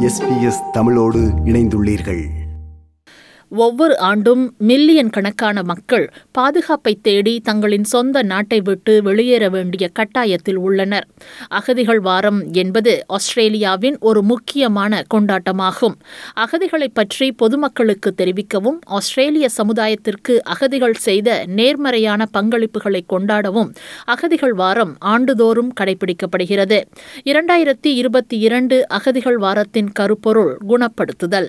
SBS தமிழோடு இணைந்துள்ளீர்கள். ஒவ்வொரு ஆண்டும் மில்லியன் கணக்கான மக்கள் பாதுகாப்பை தேடி தங்களின் சொந்த நாட்டை விட்டு வெளியேற வேண்டிய கட்டாயத்தில் உள்ளனர். அகதிகள் வாரம் என்பது ஆஸ்திரேலியாவின் ஒரு முக்கியமான கொண்டாட்டமாகும். அகதிகளை பற்றி பொதுமக்களுக்கு தெரிவிக்கவும் ஆஸ்திரேலிய சமுதாயத்திற்கு அகதிகள் செய்த நேர்மறையான பங்களிப்புகளை கொண்டாடவும் அகதிகள் வாரம் ஆண்டுதோறும் கடைபிடிக்கப்படுகிறது. இரண்டாயிரத்தி இருபத்தி இரண்டு அகதிகள் வாரத்தின் கருப்பொருள் குணப்படுத்துதல்.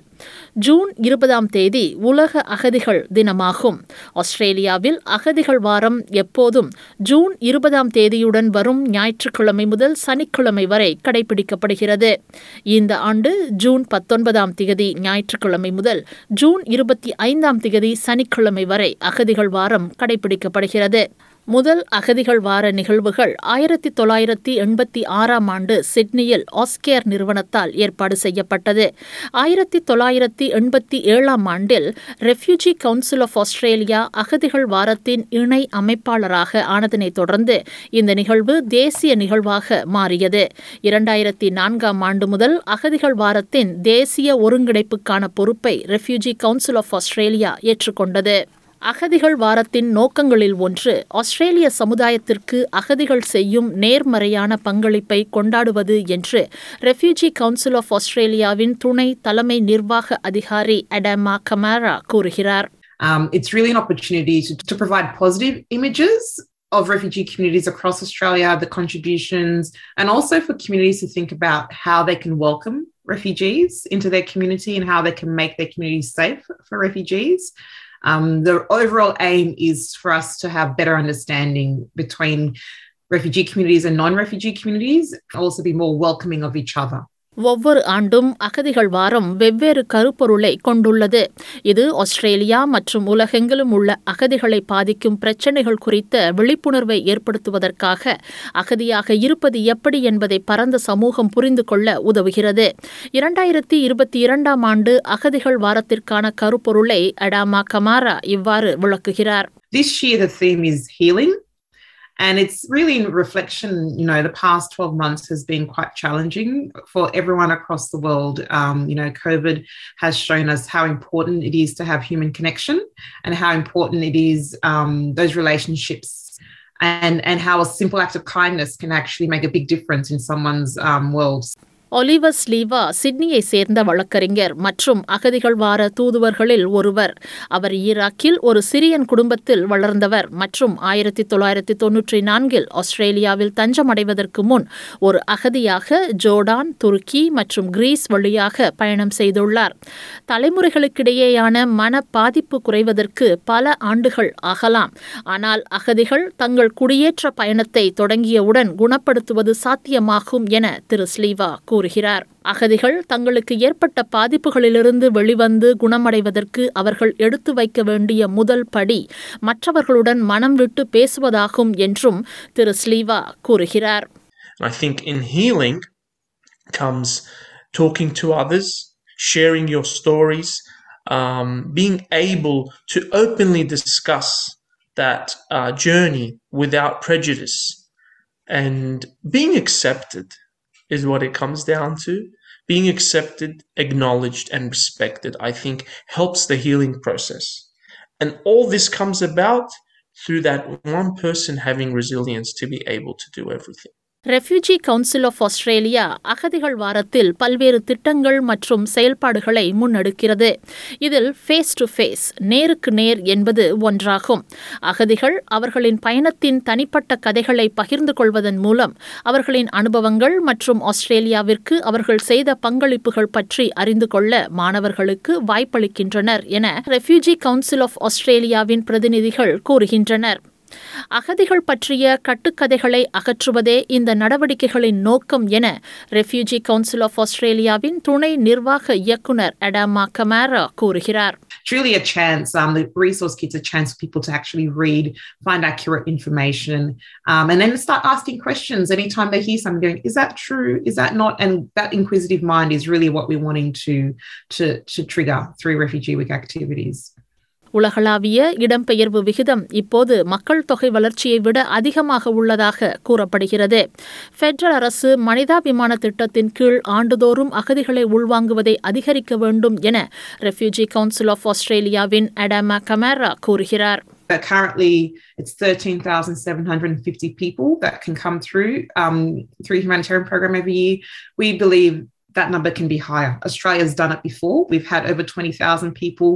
ஜூன் இருபதாம் தேதி உலக அகதிகள் தினமாகும். ஆஸ்திரேலியாவில் அகதிகள் வாரம் எப்போதும் ஜூன் இருபதாம் தேதியுடன் வரும் ஞாயிற்றுக்கிழமை முதல் சனிக்கிழமை வரை கடைபிடிக்கப்படுகிறது. இந்த ஆண்டு ஜூன் பத்தொன்பதாம் திகதி ஞாயிற்றுக்கிழமை முதல் ஜூன் இருபத்தி ஐந்தாம் திகதி சனிக்கிழமை வரை அகதிகள் வாரம் கடைபிடிக்கப்படுகிறது. முதல் அகதிகள் வார நிகழ்வுகள் ஆயிரத்தி தொள்ளாயிரத்தி எண்பத்தி ஆறாம் ஆண்டு சிட்னியில் ஆஸ்கேர் நிறுவனத்தால் ஏற்பாடு செய்யப்பட்டது. ஆயிரத்தி தொள்ளாயிரத்தி எண்பத்தி ஏழாம் ஆண்டில் ரெஃப்யூஜி கவுன்சில் ஆஃப் ஆஸ்திரேலியா அகதிகள் வாரத்தின் இணை அமைப்பாளராக ஆனதனைத் தொடர்ந்து இந்த நிகழ்வு தேசிய நிகழ்வாக மாறியது. இரண்டாயிரத்தி நான்காம் ஆண்டு முதல் அகதிகள் வாரத்தின் தேசிய ஒருங்கிணைப்புக்கான பொறுப்பை ரெஃப்யூஜி கவுன்சில் ஆஃப் ஆஸ்திரேலியா ஏற்றுக்கொண்டது. அகதிகள் வாரத்தின் நோக்கங்களில் ஒன்று ஆஸ்திரேலிய சமுதாயத்திற்கு அகதிகள் செய்யும் நேர்மறையான பங்களிப்பை கொண்டாடுவது என்று ரெஃப்யூஜி கவுன்சில் ஆஃப் ஆஸ்திரேலியாவின் துணை தலைமை நிர்வாக அதிகாரி அடாமா கமாரா கூறுகிறார் Um, it's really an opportunity to, to provide positive images of refugee communities across Australia, the contributions, and also for communities to think about how they can welcome refugees into their community and how they can make their communities safe for refugees. Um, the overall aim is for us to have better understanding between refugee communities and non refugee communities, also be more welcoming of each other. ஒவ்வொரு ஆண்டும் அகதிகள் வாரம் வெவ்வேறு கருப்பொருளை கொண்டுள்ளது. இது Australia மற்றும் உலகெங்கிலும் உள்ள அகதிகளை பாதிக்கும் பிரச்சினைகள் குறித்த விழிப்புணர்வை ஏற்படுத்துவதற்காக அகதியாக இருப்பது எப்படி என்பதை பரந்த சமூகம் புரிந்து கொள்ள உதவுகிறது. இரண்டாயிரத்தி இருபத்தி இரண்டாம் ஆண்டு அகதிகள் வாரத்திற்கான கருப்பொருளை அடாமா கமாரா இவ்வாறு விளக்குகிறார். This year, the theme is healing. And it's really in reflection, you know, the past 12 months has been quite challenging for everyone across the world. Um, you know, COVID has shown us how important it is to have human connection and how important it is um, those relationships and, and how a simple act of kindness can actually make a big difference in someone's um, world. Oliver Sliva சிட்னியை சேர்ந்த வழக்கறிஞர் மற்றும் அகதிகள் வார தூதுவர்களில் ஒருவர். அவர் ஈராக்கில் ஒரு Syrian குடும்பத்தில் வளர்ந்தவர் மற்றும் ஆயிரத்தி தொள்ளாயிரத்தி தொன்னூற்றி நான்கில் ஆஸ்திரேலியாவில் தஞ்சமடைவதற்கு முன் ஒரு அகதியாக ஜோர்டான் துருக்கி மற்றும் கிரீஸ் வழியாக பயணம் செய்துள்ளார். தலைமுறைகளுக்கிடையேயான மன பாதிப்பு குறைவதற்கு பல ஆண்டுகள் ஆகலாம். ஆனால் அகதிகள் தங்கள் குடியேற்ற பயணத்தை தொடங்கியவுடன் குணப்படுத்துவது சாத்தியமாகும் என திரு ஸ்லீவா கூறுகிறார் அகதிகள் தங்களுக்கு ஏற்பட்ட பாதிப்புகளிலிருந்து வெளிவந்து குணமடைவதற்கு அவர்கள் எடுத்து வைக்க வேண்டிய முதல் படி மற்றவர்களுடன் மனம் விட்டு பேசுவதாகும் என்றும் திரு ஸ்லீவா கூறுகிறார் I think in healing comes talking to others, sharing your stories, um, being able to openly discuss that uh, journey without prejudice, and being accepted is what it comes down to. Being accepted, acknowledged, and respected, I think, helps the healing process. And all this comes about through that one person having resilience to be able to do everything. Refugee Council of Australia அகதிகள் வாரத்தில் பல்வேறு திட்டங்கள் மற்றும் செயல்பாடுகளை முன்னெடுக்கிறது. இதில் face to face நேருக்கு நேர் என்பது ஒன்றாகும். அகதிகள் அவர்களின் பயணத்தின் தனிப்பட்ட கதைகளை பகிர்ந்து கொள்வதன் மூலம் அவர்களின் அனுபவங்கள் மற்றும் ஆஸ்திரேலியாவிற்கு அவர்கள் செய்த பங்களிப்புகள் பற்றி அறிந்து கொள்ள மாணவர்களுக்கு வாய்ப்பளிக்கின்றனர் என ரெஃப்யூஜி கவுன்சில் ஆஃப் ஆஸ்திரேலியாவின் பிரதிநிதிகள் கூறுகின்றனர். அகதிகள் பற்றிய கட்டுக்கதைகளை அகற்றுவதே இந்த நடவடிக்கைகளின் நோக்கம் என ரெஃப்யூஜி கவுன்சில் ஆஃப் ஆஸ்திரேலியாவின் துணை நிர்வாக இயக்குநர் அடாமா கமாரா கூறுகிறார் It's really a chance. Um, the resource kit's a chance for people to actually read, find accurate information, um, and then start asking questions anytime they hear something. Going, is that true? Is that not? And that inquisitive mind is really what we're wanting to to to trigger through Refugee Week activities. உலகளாவிய இடம்பெயர்வு விகிதம் இப்போது மக்கள் தொகை வளர்ச்சியை விட அதிகமாக உள்ளதாக கூறப்படுகிறது பெட்ரல் அரசு மனிதாபிமான திட்டத்தின் கீழ் ஆண்டுதோறும் அகதிகளை உள்வாங்குவதை அதிகரிக்க வேண்டும் என ரெஃப்யூஜி கவுன்சில் ஆஃப் ஆஸ்திரேலியாவின் அடாமா கமேரா கூறுகிறார் But currently, it's 13,750 people that can come through um, through humanitarian program every year. We believe that number can be higher. Australia's done it before. We've had over 20,000 people,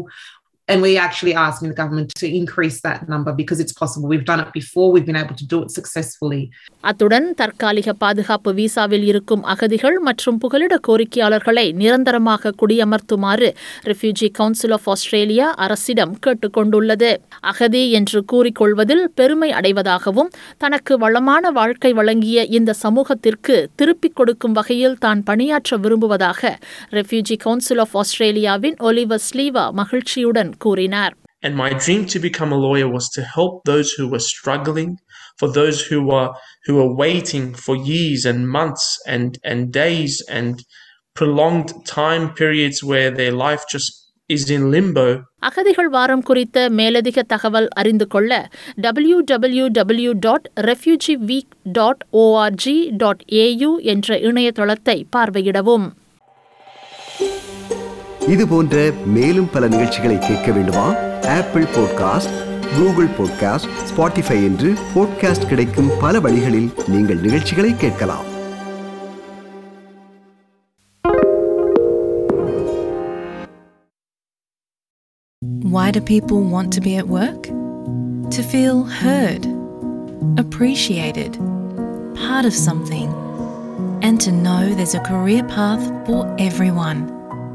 and we're actually asking the government to increase that number because it's possible. We've done it before. We've been able to do it successfully. அத்துடன் தற்காலிக பாதுகாப்பு விசாவில் இருக்கும் அகதிகள் மற்றும் புகலிட கோரிக்கையாளர்களை நிரந்தரமாக குடியமர்த்துமாறு ரெஃப்யூஜி கவுன்சில் ஆஃப் ஆஸ்திரேலியா அரசிடம் கேட்டுக்கொண்டுள்ளது அகதி என்று கூறிக்கொள்வதில் பெருமை அடைவதாகவும் தனக்கு வளமான வாழ்க்கை வழங்கிய இந்த சமூகத்திற்கு திருப்பிக் கொடுக்கும் வகையில் தான் பணியாற்ற விரும்புவதாக ரெஃப்யூஜி கவுன்சில் ஆஃப் ஆஸ்திரேலியாவின் ஒலிவர் ஸ்லீவா மகிழ்ச்சியுடன் கூறினார் And my dream to become a lawyer was to help those who were struggling, for those who were who were waiting for years and months and and days and prolonged time periods where their life just is in limbo. அகதிகள் வாரம் குறித்த மேலதிக தகவல் அறிந்து கொள்ள W W W dot refugee week dot O R G dot A U என்ற இணையதளத்தை பார்வையிடவும் இது போன்ற மேலும் பல நிகழ்ச்சிகளை கேட்க வேண்டுமா Apple podcast Google podcast Spotify என்று பாட்காஸ்ட் கிடைக்கும் பல வழிகளில் நீங்கள் நிகழ்ச்சிகளை கேட்கலாம் Why do people want to be at work? To feel heard, appreciated, part of something, and to know there's a career path for everyone.